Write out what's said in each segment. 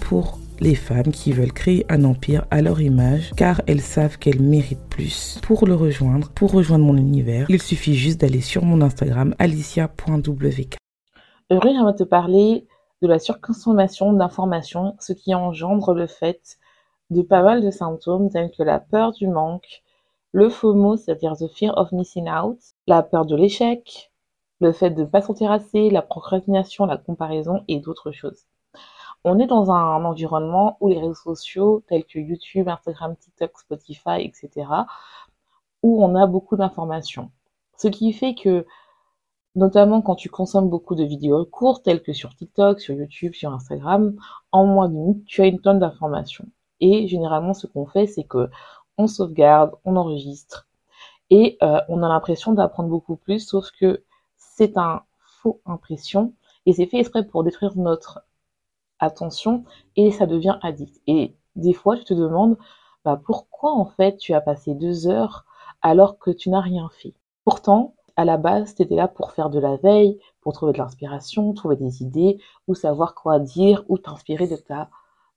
Pour les femmes qui veulent créer un empire à leur image car elles savent qu'elles méritent plus. Pour le rejoindre, pour rejoindre mon univers, il suffit juste d'aller sur mon Instagram alicia.wk. Aujourd'hui, j'aimerais te parler de la surconsommation d'informations, ce qui engendre le fait de pas mal de symptômes tels que la peur du manque, le FOMO, c'est-à-dire the fear of missing out, la peur de l'échec, le fait de ne pas sentir assez, la procrastination, la comparaison et d'autres choses on est dans un environnement où les réseaux sociaux tels que YouTube, Instagram, TikTok, Spotify, etc., où on a beaucoup d'informations. Ce qui fait que, notamment quand tu consommes beaucoup de vidéos courtes, telles que sur TikTok, sur YouTube, sur Instagram, en moins d'une minute, tu as une tonne d'informations. Et généralement, ce qu'on fait, c'est que on sauvegarde, on enregistre, et euh, on a l'impression d'apprendre beaucoup plus, sauf que c'est un faux impression, et c'est fait exprès pour détruire notre attention et ça devient addict. Et des fois, tu te demandes bah, pourquoi en fait tu as passé deux heures alors que tu n'as rien fait? Pourtant, à la base, tu étais là pour faire de la veille, pour trouver de l'inspiration, trouver des idées, ou savoir quoi dire, ou t'inspirer de ta,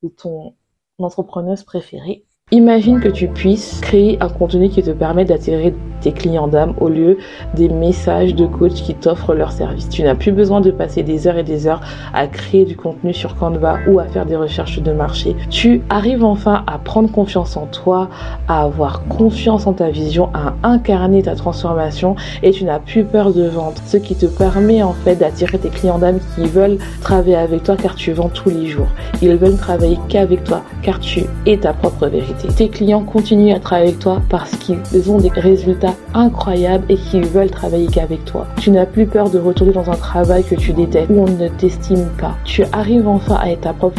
de ton entrepreneuse préférée. Imagine que tu puisses créer un contenu qui te permet d'attirer tes clients d'âme au lieu des messages de coach qui t'offrent leur service. Tu n'as plus besoin de passer des heures et des heures à créer du contenu sur Canva ou à faire des recherches de marché. Tu arrives enfin à prendre confiance en toi, à avoir confiance en ta vision, à incarner ta transformation et tu n'as plus peur de vendre. Ce qui te permet en fait d'attirer tes clients d'âme qui veulent travailler avec toi car tu vends tous les jours. Ils veulent travailler qu'avec toi car tu es ta propre vérité. Tes clients continuent à travailler avec toi parce qu'ils ont des résultats incroyable et qui veulent travailler qu'avec toi. Tu n'as plus peur de retourner dans un travail que tu détestes où on ne t'estime pas. Tu arrives enfin à être ta propre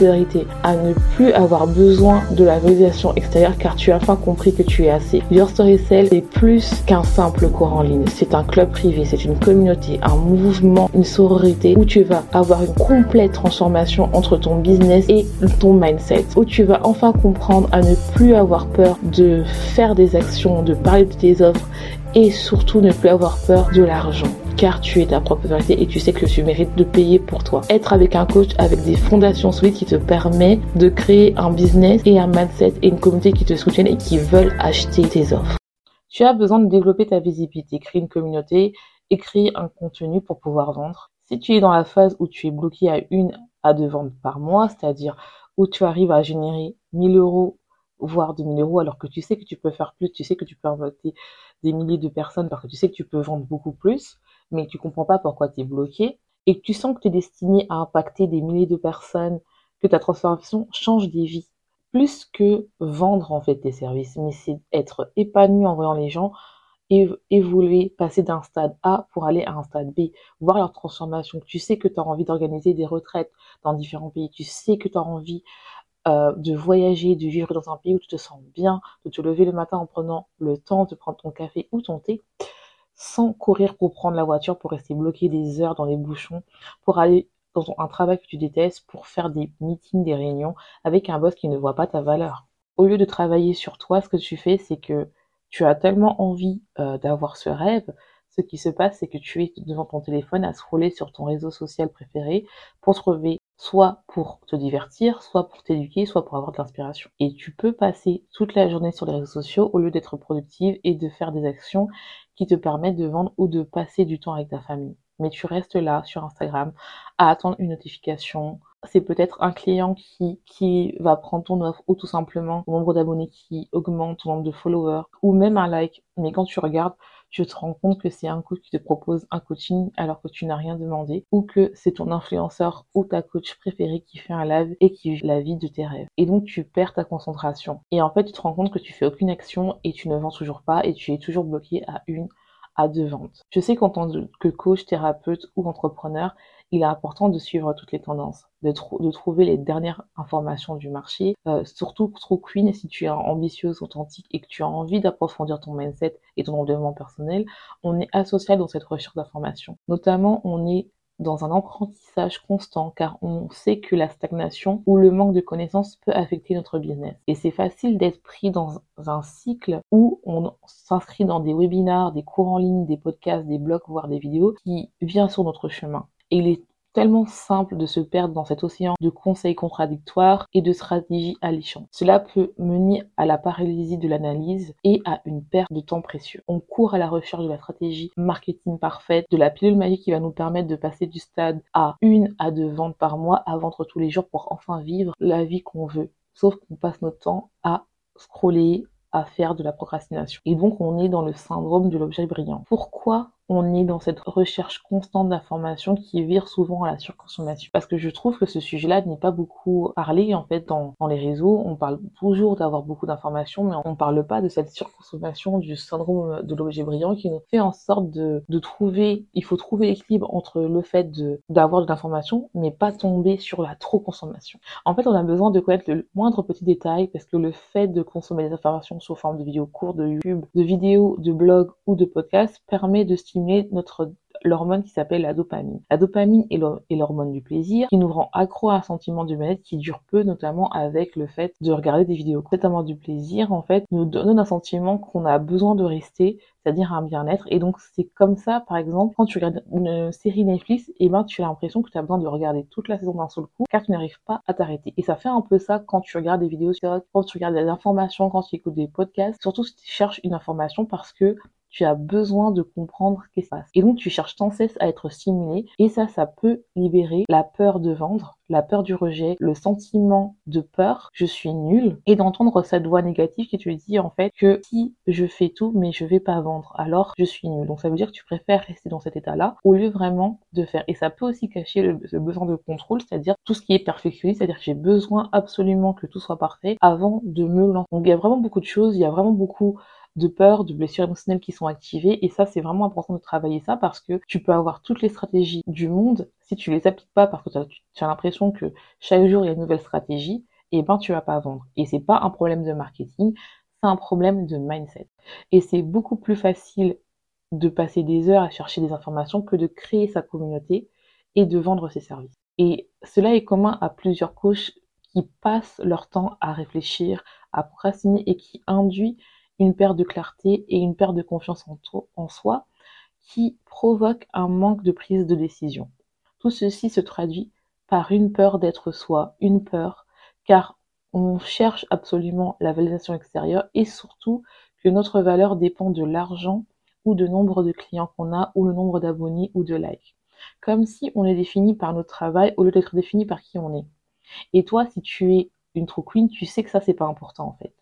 à ne plus avoir besoin de la validation extérieure car tu as enfin compris que tu es assez. Your Story Cell est plus qu'un simple cours en ligne. C'est un club privé, c'est une communauté, un mouvement, une sororité où tu vas avoir une complète transformation entre ton business et ton mindset. Où tu vas enfin comprendre à ne plus avoir peur de faire des actions, de parler de tes offres et surtout ne plus avoir peur de l'argent car tu es ta propre vérité et tu sais que tu mérites de payer pour toi. Être avec un coach avec des fondations solides qui te permet de créer un business et un mindset et une communauté qui te soutiennent et qui veulent acheter tes offres. Tu as besoin de développer ta visibilité, créer une communauté et créer un contenu pour pouvoir vendre. Si tu es dans la phase où tu es bloqué à une à deux ventes par mois, c'est-à-dire où tu arrives à générer 1000 euros voire 2000 euros alors que tu sais que tu peux faire plus, tu sais que tu peux inviter des milliers de personnes parce que tu sais que tu peux vendre beaucoup plus, mais tu comprends pas pourquoi tu es bloqué et que tu sens que tu es destiné à impacter des milliers de personnes, que ta transformation change des vies. Plus que vendre en fait tes services, mais c'est être épanoui en voyant les gens évoluer, passer d'un stade A pour aller à un stade B, voir leur transformation. Tu sais que tu as envie d'organiser des retraites dans différents pays, tu sais que tu as envie euh, de voyager, de vivre dans un pays où tu te sens bien, de te lever le matin en prenant le temps de prendre ton café ou ton thé, sans courir pour prendre la voiture, pour rester bloqué des heures dans les bouchons, pour aller dans un travail que tu détestes, pour faire des meetings, des réunions avec un boss qui ne voit pas ta valeur. Au lieu de travailler sur toi, ce que tu fais, c'est que tu as tellement envie euh, d'avoir ce rêve, ce qui se passe, c'est que tu es devant ton téléphone à scroller sur ton réseau social préféré pour trouver soit pour te divertir, soit pour t'éduquer, soit pour avoir de l'inspiration. Et tu peux passer toute la journée sur les réseaux sociaux au lieu d'être productive et de faire des actions qui te permettent de vendre ou de passer du temps avec ta famille. Mais tu restes là sur Instagram à attendre une notification. C'est peut-être un client qui, qui va prendre ton offre ou tout simplement ton nombre d'abonnés qui augmente, ton nombre de followers ou même un like. Mais quand tu regardes, tu te rends compte que c'est un coach qui te propose un coaching alors que tu n'as rien demandé, ou que c'est ton influenceur ou ta coach préférée qui fait un live et qui vit la vie de tes rêves. Et donc tu perds ta concentration. Et en fait, tu te rends compte que tu fais aucune action et tu ne vends toujours pas et tu es toujours bloqué à une à deux ventes. Je sais qu'en tant que coach, thérapeute ou entrepreneur, il est important de suivre toutes les tendances, de, trouver les dernières informations du marché, euh, surtout trop queen si tu es ambitieuse, authentique et que tu as envie d'approfondir ton mindset et ton développement personnel, on est associé dans cette recherche d'informations. Notamment, on est dans un apprentissage constant car on sait que la stagnation ou le manque de connaissances peut affecter notre business. Et c'est facile d'être pris dans un cycle où on s'inscrit dans des webinars, des cours en ligne, des podcasts, des blogs, voire des vidéos qui viennent sur notre chemin. Et tellement simple de se perdre dans cet océan de conseils contradictoires et de stratégies alléchantes. Cela peut mener à la paralysie de l'analyse et à une perte de temps précieux. On court à la recherche de la stratégie marketing parfaite, de la pilule magique qui va nous permettre de passer du stade à une à deux ventes par mois à vendre tous les jours pour enfin vivre la vie qu'on veut. Sauf qu'on passe notre temps à scroller, à faire de la procrastination. Et donc on est dans le syndrome de l'objet brillant. Pourquoi on est dans cette recherche constante d'informations qui vire souvent à la surconsommation. Parce que je trouve que ce sujet-là n'est pas beaucoup parlé en fait dans, les réseaux. On parle toujours d'avoir beaucoup d'informations, mais on ne parle pas de cette surconsommation du syndrome de l'objet brillant qui nous fait en sorte de, de trouver, il faut trouver l'équilibre entre le fait d'avoir de, l'information, mais pas tomber sur la trop consommation. En fait, on a besoin de connaître le moindre petit détail parce que le fait de consommer des informations sous forme de vidéos courtes, de YouTube, de vidéos, de blogs ou de podcasts permet de stimuler notre l'hormone qui s'appelle la dopamine. La dopamine est l'hormone du plaisir qui nous rend accro à un sentiment de bien-être qui dure peu, notamment avec le fait de regarder des vidéos. Cet amour du plaisir, en fait, nous donne un sentiment qu'on a besoin de rester, c'est-à-dire un bien-être. Et donc, c'est comme ça, par exemple, quand tu regardes une série Netflix, et eh ben, tu as l'impression que tu as besoin de regarder toute la saison d'un seul coup, car tu n'arrives pas à t'arrêter. Et ça fait un peu ça quand tu regardes des vidéos sur quand tu regardes des informations, quand tu écoutes des podcasts, surtout si tu cherches une information parce que tu as besoin de comprendre ce qui se passe. Et donc, tu cherches sans cesse à être stimulé. Et ça, ça peut libérer la peur de vendre, la peur du rejet, le sentiment de peur, je suis nul, et d'entendre cette voix négative qui te dit en fait que si je fais tout mais je vais pas vendre, alors je suis nul. Donc ça veut dire que tu préfères rester dans cet état-là au lieu vraiment de faire. Et ça peut aussi cacher le, besoin de contrôle, c'est-à-dire tout ce qui est perfectionniste, c'est-à-dire que j'ai besoin absolument que tout soit parfait avant de me lancer. Donc il y a vraiment beaucoup de choses, il y a vraiment beaucoup de peur, de blessures émotionnelles qui sont activées. Et ça, c'est vraiment important de travailler ça parce que tu peux avoir toutes les stratégies du monde. Si tu les appliques pas parce que tu as l'impression que chaque jour il y a une nouvelle stratégie, et eh ben tu vas pas vendre. Et c'est pas un problème de marketing, c'est un problème de mindset. Et c'est beaucoup plus facile de passer des heures à chercher des informations que de créer sa communauté et de vendre ses services. Et cela est commun à plusieurs coachs qui passent leur temps à réfléchir, à procrastiner et qui induit une perte de clarté et une perte de confiance en, soi qui provoque un manque de prise de décision. Tout ceci se traduit par une peur d'être soi, une peur car on cherche absolument la validation extérieure et surtout que notre valeur dépend de l'argent ou de nombre de clients qu'on a ou le nombre d'abonnés ou de likes. Comme si on est défini par notre travail au lieu d'être défini par qui on est. Et toi, si tu es une true queen, tu sais que ça c'est pas important en fait.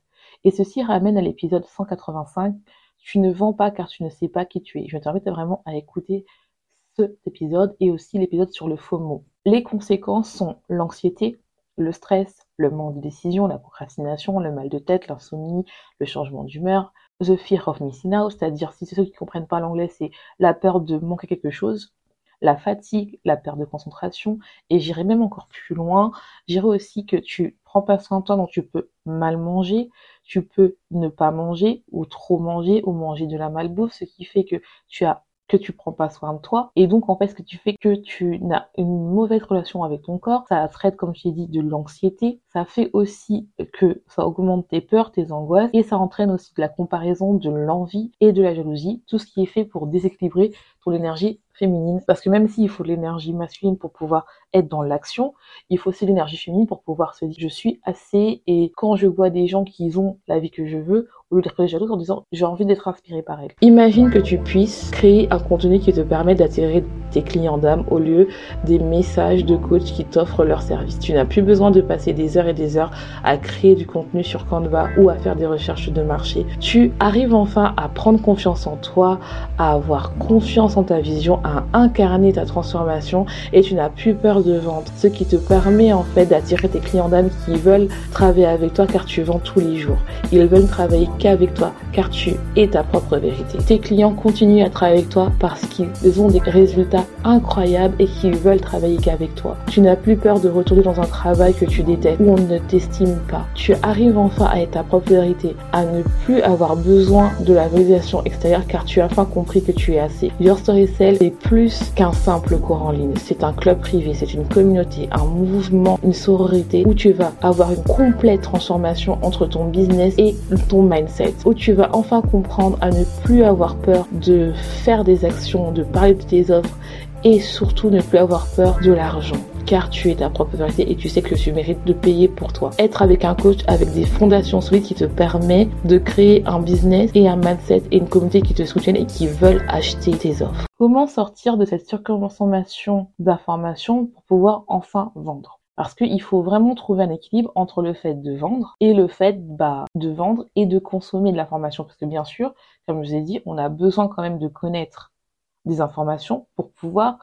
Et ceci ramène à l'épisode 185. Tu ne vends pas car tu ne sais pas qui tu es. Je t'invite vraiment à écouter cet épisode et aussi l'épisode sur le mot. Les conséquences sont l'anxiété, le stress, le manque de décision, la procrastination, le mal de tête, l'insomnie, le changement d'humeur, the fear of missing out, c'est-à-dire si c'est ceux qui ne comprennent pas l'anglais, c'est la peur de manquer quelque chose, la fatigue, la perte de concentration, et j'irai même encore plus loin, j'irai aussi que tu prends pas soin de toi, donc tu peux mal manger, tu peux ne pas manger ou trop manger ou manger de la malbouffe, ce qui fait que tu as que tu prends pas soin de toi et donc en fait ce que tu fais que tu n'as une mauvaise relation avec ton corps ça traite comme je t'ai dit de l'anxiété ça fait aussi que ça augmente tes peurs tes angoisses et ça entraîne aussi de la comparaison de l'envie et de la jalousie tout ce qui est fait pour déséquilibrer ton énergie féminine. Parce que même s'il faut l'énergie masculine pour pouvoir être dans l'action, il faut aussi l'énergie féminine pour pouvoir se dire je suis assez et quand je vois des gens qui ont la vie que je veux, au lieu d'être jalouse en disant j'ai envie d'être inspirée par elle. Imagine que tu puisses créer un contenu qui te permet d'attirer tes clients d'âme au lieu des messages de coach qui t'offrent leur service. Tu n'as plus besoin de passer des heures et des heures à créer du contenu sur Canva ou à faire des recherches de marché. Tu arrives enfin à prendre confiance en toi, à avoir confiance en ta vision, à incarner ta transformation et tu n'as plus peur de vendre. Ce qui te permet en fait d'attirer tes clients d'âme qui veulent travailler avec toi car tu vends tous les jours. Ils veulent travailler qu'avec toi car tu es ta propre vérité. Tes clients continuent à travailler avec toi parce qu'ils ont des résultats incroyables et qu'ils veulent travailler qu'avec toi. Tu n'as plus peur de retourner dans un travail que tu détestes où on ne t'estime pas. Tu arrives enfin à être ta propre vérité, à ne plus avoir besoin de la validation extérieure car tu as enfin compris que tu es assez. Your Story Cell est plus qu'un simple cours en ligne. C'est un club privé, c'est une communauté, un mouvement, une sororité où tu vas avoir une complète transformation entre ton business et ton mindset. Où tu vas enfin comprendre à ne plus avoir peur de faire des actions, de parler de tes offres et surtout ne plus avoir peur de l'argent car tu es ta propre vérité et tu sais que tu mérites de payer pour toi. Être avec un coach avec des fondations solides qui te permet de créer un business et un mindset et une communauté qui te soutiennent et qui veulent acheter tes offres. Comment sortir de cette surconsommation d'informations pour pouvoir enfin vendre? Parce qu'il faut vraiment trouver un équilibre entre le fait de vendre et le fait bah, de vendre et de consommer de l'information. Parce que bien sûr, comme je vous ai dit, on a besoin quand même de connaître des informations pour pouvoir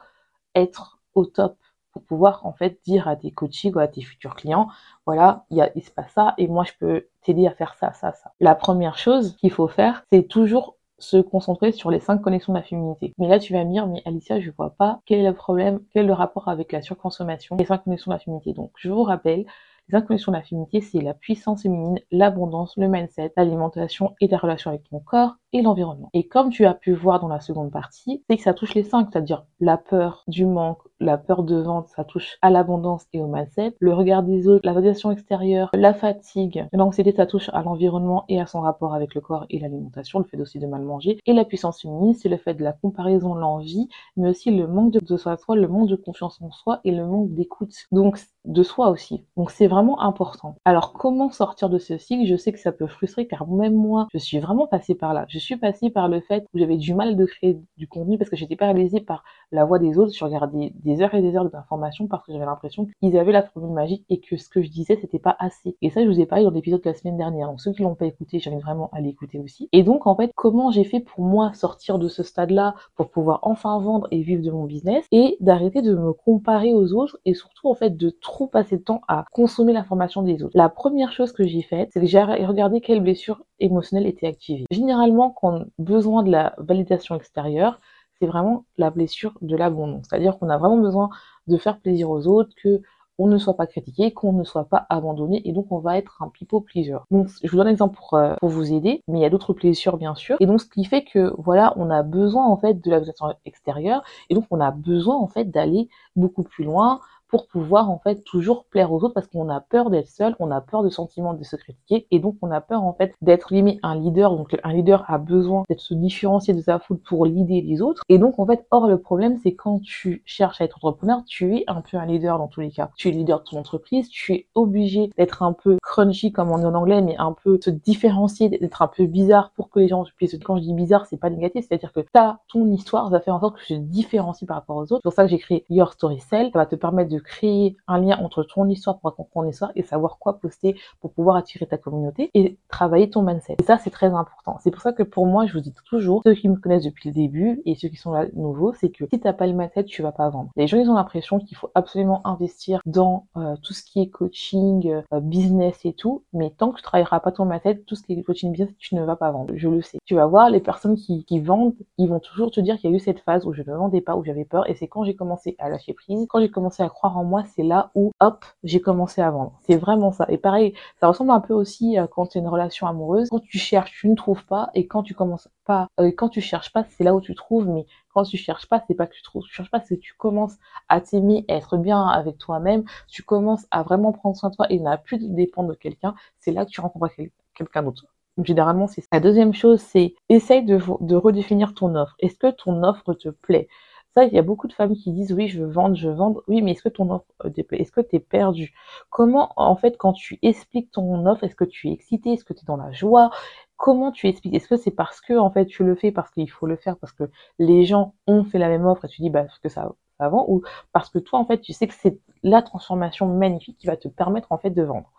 être au top, pour pouvoir en fait dire à tes coachings ou à tes futurs clients, voilà, il, y a, se passe ça et moi je peux t'aider à faire ça, ça, ça. La première chose qu'il faut faire, c'est toujours se concentrer sur les cinq connexions de la féminité. Mais là, tu vas me dire, mais Alicia, je vois pas quel est le problème, quel est le rapport avec la surconsommation, les cinq connexions de la féminité. Donc, je vous rappelle, les cinq connexions de la féminité, c'est la puissance féminine, l'abondance, le mindset, l'alimentation et la relation avec ton corps et l'environnement. Et comme tu as pu voir dans la seconde partie, c'est que ça touche les cinq, c'est-à-dire la peur du manque, la peur de vente, ça touche à l'abondance et au mindset, le regard des autres, la validation extérieure, la fatigue, l'anxiété, ça touche à l'environnement et à son rapport avec le corps et l'alimentation, le fait aussi de mal manger, et la puissance féminine, c'est le fait de la comparaison, l'envie, mais aussi le manque de, soi à soi, le manque de confiance en soi et le manque d'écoute. Donc, de soi aussi. Donc c'est vraiment important. Alors comment sortir de ce cycle? Je sais que ça peut frustrer car même moi, je suis vraiment passée par là. Je suis passée par le fait où j'avais du mal de créer du contenu parce que j'étais paralysée par la voix des autres. Je regardais des heures et des heures d'informations parce que j'avais l'impression qu'ils avaient la formule magique et que ce que je disais c'était pas assez. Et ça je vous ai parlé dans l'épisode de la semaine dernière. Donc ceux qui l'ont pas écouté, j'invite vraiment à l'écouter aussi. Et donc en fait, comment j'ai fait pour moi sortir de ce stade-là pour pouvoir enfin vendre et vivre de mon business et d'arrêter de me comparer aux autres et surtout en fait de trop passer de temps à consommer l'information des autres? La première chose que j'ai faite, c'est que j'ai regardé quelles blessures émotionnelles étaient activées. Généralement, quand on a besoin de la validation extérieure, c'est vraiment la blessure de l'abandon. C'est-à-dire qu'on a vraiment besoin de faire plaisir aux autres, que on ne soit pas critiqué, qu'on ne soit pas abandonné, et donc on va être un people pleaser. Donc je vous donne un exemple pour, euh, pour vous aider, mais il y a d'autres blessures bien sûr, et donc ce qui fait que voilà, on a besoin en fait de la validation extérieure, et donc on a besoin en fait d'aller beaucoup plus loin, pour pouvoir en fait toujours plaire aux autres parce qu'on a peur d'être seul, on a peur de sentiment de se critiquer et donc on a peur en fait d'être limite un leader. Donc un leader a besoin d'être se différencier de sa foule pour l'idée les autres. Et donc en fait, or le problème c'est quand tu cherches à être entrepreneur, tu es un peu un leader dans tous les cas. Tu es leader de ton entreprise, tu es obligé d'être un peu crunchy comme on dit en anglais, mais un peu se différencier, d'être un peu bizarre pour que les gens puissent. Quand je dis bizarre, c'est pas négatif, c'est-à-dire que ta ton histoire va faire en sorte que tu te différencies par rapport aux autres. C'est pour ça que j'ai créé Your Story Cell. Ça va te permettre de créer un lien entre ton histoire pour raconter ton histoire et savoir quoi poster pour pouvoir attirer ta communauté et travailler ton mindset. Et ça, c'est très important. C'est pour ça que pour moi, je vous dis toujours, ceux qui me connaissent depuis le début et ceux qui sont là nouveaux, c'est que si t'as pas le mindset, tu vas pas vendre. Les gens, ils ont l'impression qu'il faut absolument investir dans euh, tout ce qui est coaching, euh, business et tout, mais tant que tu travailleras pas ton mindset, tout ce qui est coaching business, tu ne vas pas vendre. Je le sais. Tu vas voir, les personnes qui, qui vendent, ils vont toujours te dire qu'il y a eu cette phase où je ne vendais pas, où j'avais peur, et c'est quand j'ai commencé à lâcher prise, quand j'ai commencé à croire en moi, c'est là où, hop, j'ai commencé à vendre. C'est vraiment ça. Et pareil, ça ressemble un peu aussi à quand tu une relation amoureuse. Quand tu cherches, tu ne trouves pas. Et quand tu commences pas, euh, quand tu cherches pas, c'est là où tu trouves. Mais quand tu cherches pas, c'est pas que tu trouves. Tu cherches pas, c'est que tu commences à t'aimer, à être bien avec toi-même. Tu commences à vraiment prendre soin de toi et n'a plus de dépendre de quelqu'un. C'est là que tu rencontres quelqu'un d'autre. généralement, c'est ça. La deuxième chose, c'est essaye de, de redéfinir ton offre. Est-ce que ton offre te plaît? Il y a beaucoup de femmes qui disent oui, je veux vendre, je veux vendre. Oui, mais est-ce que ton offre plaît Est-ce que tu es perdu Comment, en fait, quand tu expliques ton offre, est-ce que tu es excité Est-ce que tu es dans la joie? Comment tu expliques? Est-ce que c'est parce que, en fait, tu le fais parce qu'il faut le faire, parce que les gens ont fait la même offre et tu dis, bah, parce que ça, vend? Ou parce que toi, en fait, tu sais que c'est la transformation magnifique qui va te permettre, en fait, de vendre?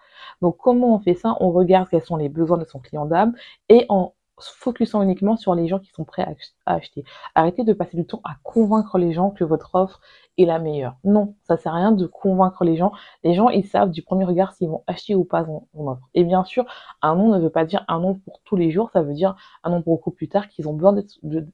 Donc, comment on fait ça? On regarde quels sont les besoins de son client d'âme et en focusant uniquement sur les gens qui sont prêts à, acheter. Arrêtez de passer du temps à convaincre les gens que votre offre est la meilleure. Non, ça sert à rien de convaincre les gens. Les gens, ils savent du premier regard s'ils vont acheter ou pas mon offre. Et bien sûr, un nom ne veut pas dire un nom pour tous les jours, ça veut dire un nom beaucoup plus tard qu'ils ont besoin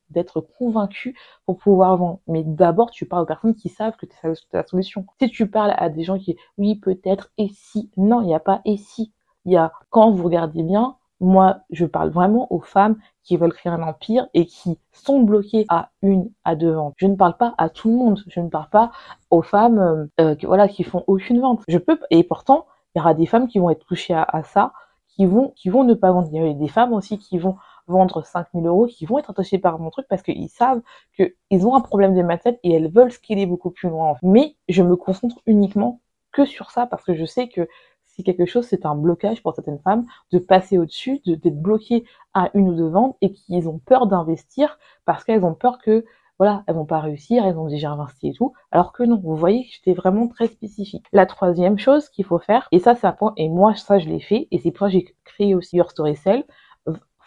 d'être convaincus pour pouvoir vendre. Mais d'abord, tu parles aux personnes qui savent que c'est la solution. Si tu parles à des gens qui, oui, peut-être, et si, non, il n'y a pas et si. Il y a, quand vous regardez bien, moi, je parle vraiment aux femmes qui veulent créer un empire et qui sont bloquées à une, à deux ventes. Je ne parle pas à tout le monde. Je ne parle pas aux femmes euh, euh qui, voilà, qui font aucune vente. Je peux, et pourtant, il y aura des femmes qui vont être touchées à, ça, qui vont, qui vont ne pas vendre. Il y a des femmes aussi qui vont vendre 5000 euros, qui vont être attachées par mon truc parce qu'ils savent qu'ils ont un problème de tête et elles veulent scaler beaucoup plus loin. Mais je me concentre uniquement que sur ça parce que je sais que quelque chose c'est un blocage pour certaines femmes de passer au-dessus, d'être bloquées à une ou deux ventes et qu'ils ont peur d'investir parce qu'elles ont peur que voilà, elles vont pas réussir, elles ont déjà investi et tout. Alors que non, vous voyez que j'étais vraiment très spécifique. La troisième chose qu'il faut faire, et ça c'est un point, et moi ça je l'ai fait, et c'est pour ça que j'ai créé aussi Your Story Cell,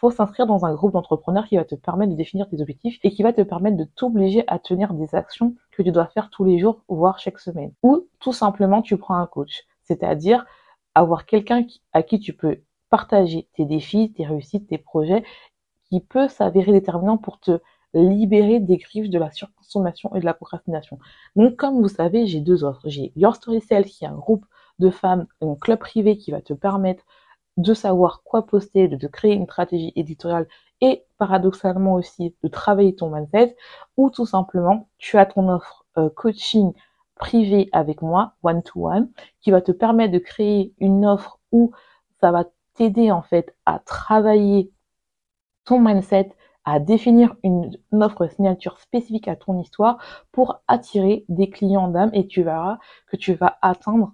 faut s'inscrire dans un groupe d'entrepreneurs qui va te permettre de définir tes objectifs et qui va te permettre de t'obliger à tenir des actions que tu dois faire tous les jours, voire chaque semaine. Ou tout simplement tu prends un coach. C'est-à-dire avoir quelqu'un à qui tu peux partager tes défis, tes réussites, tes projets, qui peut s'avérer déterminant pour te libérer des griffes de la surconsommation et de la procrastination. Donc, comme vous savez, j'ai deux offres. J'ai Your Story Cell, qui est un groupe de femmes, un club privé qui va te permettre de savoir quoi poster, de te créer une stratégie éditoriale et paradoxalement aussi de travailler ton mindset, ou tout simplement, tu as ton offre euh, coaching privé avec moi, one-to-one, qui va te permettre de créer une offre où ça va t'aider en fait à travailler ton mindset, à définir une, offre signature spécifique à ton histoire pour attirer des clients d'âme et tu verras que tu vas atteindre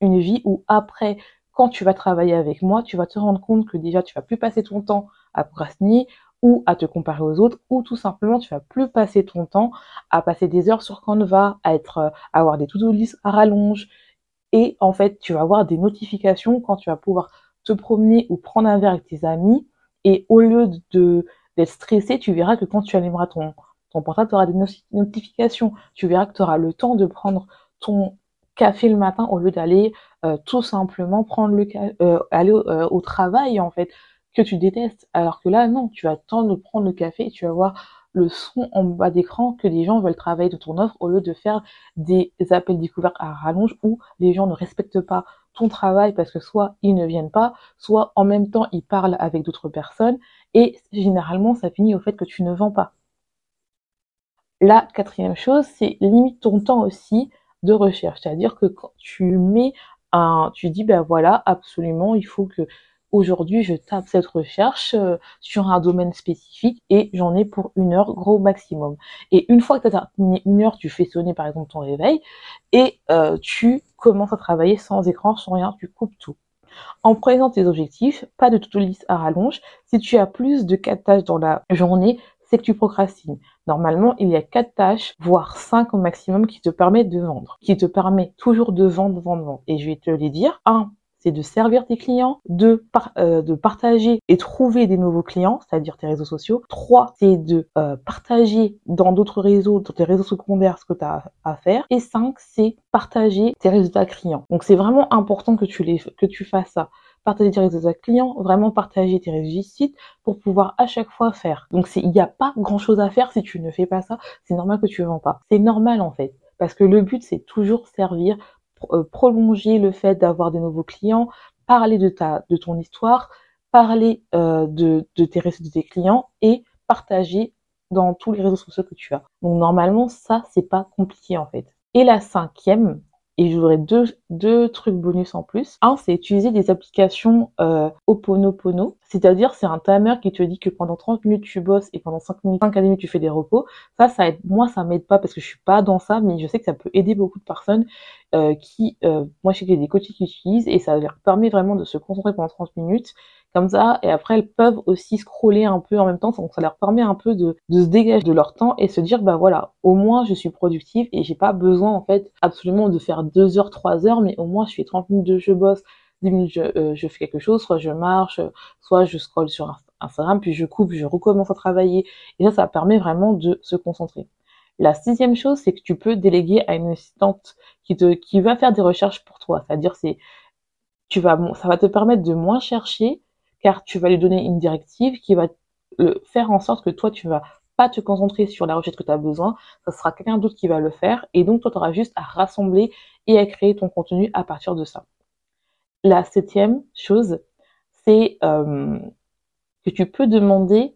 une vie où après, quand tu vas travailler avec moi, tu vas te rendre compte que déjà tu vas plus passer ton temps à procrastiner, ou à te comparer aux autres, ou tout simplement tu vas plus passer ton temps à passer des heures sur Canva, à être, euh, avoir des to-do list à rallonge, et en fait tu vas avoir des notifications quand tu vas pouvoir te promener ou prendre un verre avec tes amis, et au lieu de d'être stressé, tu verras que quand tu allumeras ton, ton portable, tu auras des notifications, tu verras que tu auras le temps de prendre ton café le matin au lieu d'aller euh, tout simplement prendre le euh, aller au travail en fait que tu détestes. Alors que là, non, tu vas attendre de prendre le café et tu vas voir le son en bas d'écran que les gens veulent travailler de ton offre au lieu de faire des appels découverts à rallonge où les gens ne respectent pas ton travail parce que soit ils ne viennent pas, soit en même temps ils parlent avec d'autres personnes et généralement ça finit au fait que tu ne vends pas. La quatrième chose, c'est limite ton temps aussi de recherche. C'est-à-dire que quand tu mets un, tu dis ben voilà, absolument, il faut que Aujourd'hui, je tape cette recherche euh, sur un domaine spécifique et j'en ai pour une heure gros maximum. Et une fois que tu as terminé une heure, tu fais sonner par exemple ton réveil et euh, tu commences à travailler sans écran, sans rien, tu coupes tout. En prenant tes objectifs, pas de to liste à rallonge. Si tu as plus de 4 tâches dans la journée, c'est que tu procrastines. Normalement, il y a 4 tâches, voire 5 au maximum, qui te permettent de vendre, qui te permet toujours de vendre, vendre, vendre. Et je vais te les dire. 1 c'est de servir tes clients, euh, de partager et trouver des nouveaux clients, c'est-à-dire tes réseaux sociaux. Trois, c'est de euh, partager dans d'autres réseaux, dans tes réseaux secondaires, ce que tu as à faire. Et cinq, c'est partager tes résultats clients. Donc c'est vraiment important que tu les, que fasses ça partager tes résultats clients, vraiment partager tes réussites pour pouvoir à chaque fois faire. Donc il n'y a pas grand chose à faire si tu ne fais pas ça. C'est normal que tu ne vends pas. C'est normal en fait. Parce que le but, c'est toujours servir prolonger le fait d'avoir des nouveaux clients, parler de ta, de ton histoire, parler euh, de, de tes récits de tes clients et partager dans tous les réseaux sociaux que tu as. Donc normalement, ça, c'est pas compliqué en fait. Et la cinquième, Et j'aurais deux, deux trucs bonus en plus. Un, c'est utiliser des applications euh, Oponopono. C'est-à-dire, c'est un timer qui te dit que pendant 30 minutes tu bosses et pendant 5 minutes, 5 minutes tu fais des repos. Ça, ça aide. Moi, ça m'aide pas parce que je suis pas dans ça, mais je sais que ça peut aider beaucoup de personnes euh, qui, euh, moi, je sais qu'il y a des coachs qui utilisent et ça leur permet vraiment de se concentrer pendant 30 minutes comme ça. Et après, elles peuvent aussi scroller un peu en même temps. Donc, ça leur permet un peu de, de se dégager de leur temps et se dire, bah voilà, au moins, je suis productive et j'ai pas besoin, en fait, absolument de faire 2 heures, 3 heures, mais au moins, je fais 30 minutes de je bosse, 10 minutes je, euh, je fais quelque chose, soit je marche, soit je scrolle sur Instagram, puis je coupe, je recommence à travailler. Et ça, ça permet vraiment de se concentrer. La sixième chose, c'est que tu peux déléguer à une assistante qui te, qui va faire des recherches pour toi. C'est-à-dire, c'est, tu vas, ça va te permettre de moins chercher car tu vas lui donner une directive qui va le faire en sorte que toi, tu vas pas te concentrer sur la recherche que tu as besoin, ça sera quelqu'un d'autre qui va le faire, et donc toi, tu auras juste à rassembler et à créer ton contenu à partir de ça. La septième chose, c'est euh, que tu peux demander,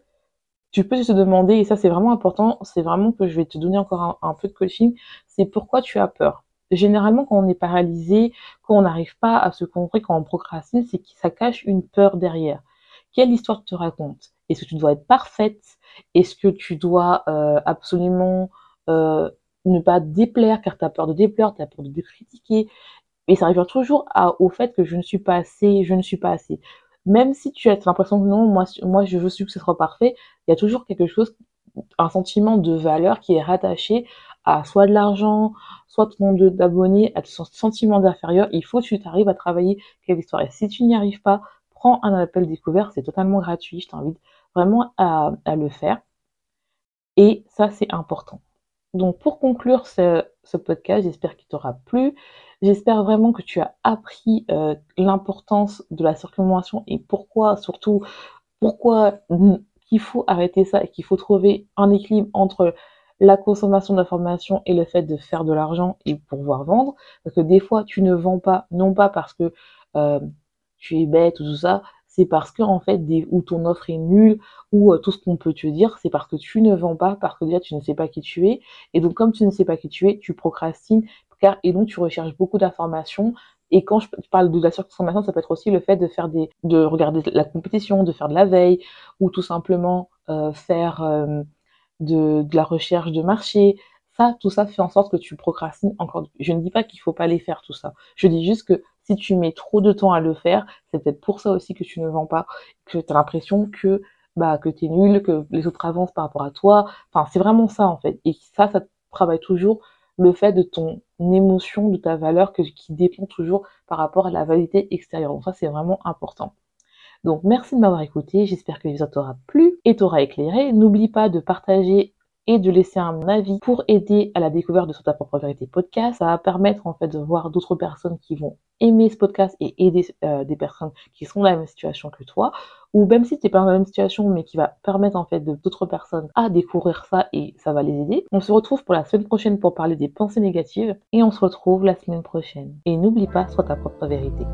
tu peux te demander, et ça c'est vraiment important, c'est vraiment que je vais te donner encore un peu de coaching, c'est pourquoi tu as peur. Généralement, quand on est paralysé, quand on n'arrive pas à se concentrer, quand on procrastine, c'est que ça cache une peur derrière. Quelle histoire te racontes Est-ce que tu dois être parfaite? Est-ce que tu dois euh, absolument euh, ne pas déplaire car tu as peur de déplaire, tu as peur de critiquer? Et ça revient toujours à, au fait que je ne suis pas assez, je ne suis pas assez. Même si tu as l'impression que non, moi, moi je veux que ce soit parfait, il y a toujours quelque chose, un sentiment de valeur qui est rattaché à soit de l'argent, soit ton nombre d'abonnés, à ton sentiment d'inférieur, il faut que tu arrives à travailler quelle histoire. Et si tu n'y arrives pas, prends un appel découvert, c'est totalement gratuit, je t'invite vraiment à, le faire. Et ça, c'est important. Donc pour conclure ce, podcast, j'espère qu'il t'aura plu. J'espère vraiment que tu as appris euh, l'importance de la circulation et pourquoi, surtout, pourquoi qu'il faut arrêter ça et qu'il faut trouver un équilibre entre la consommation d'informations et le fait de faire de l'argent et pouvoir vendre. Parce que des fois, tu ne vends pas, non pas parce que euh, tu es bête ou tout ça, c'est parce que en fait, des, ou ton offre est nulle, ou euh, tout ce qu'on peut te dire, c'est parce que tu ne vends pas, parce que déjà tu ne sais pas qui tu es. Et donc, comme tu ne sais pas qui tu es, tu procrastines, car et donc tu recherches beaucoup d'informations. Et quand je parle de la surconsommation, ça peut être aussi le fait de faire des, de regarder la compétition, de faire de la veille, ou tout simplement euh, faire de, la recherche de marché. Ça, tout ça fait en sorte que tu procrastines encore. Je ne dis pas qu'il faut pas les faire tout ça. Je dis juste que si tu mets trop de temps à le faire, c'est peut-être pour ça aussi que tu ne vends pas, que tu as l'impression que bah que tu es nul, que les autres avancent par rapport à toi. Enfin, c'est vraiment ça en fait. Et ça, ça travaille toujours le fait de ton émotion, de ta valeur qui dépend toujours par rapport à la validité extérieure. Donc ça, c'est vraiment important. Donc merci de m'avoir écouté, j'espère que l'épisode t'aura plu et t'aura éclairé. N'oublie pas de partager et de laisser un avis pour aider à la découverte de ta propre vérité podcast. Ça va permettre en fait de voir d'autres personnes qui vont aimer ce podcast et aider euh, des personnes qui sont dans la même situation que toi. Ou même si tu n'es pas dans la même situation, mais qui va permettre en fait d'autres personnes à découvrir ça et ça va les aider. On se retrouve pour la semaine prochaine pour parler des pensées négatives et on se retrouve la semaine prochaine. Et n'oublie pas, sois ta propre vérité.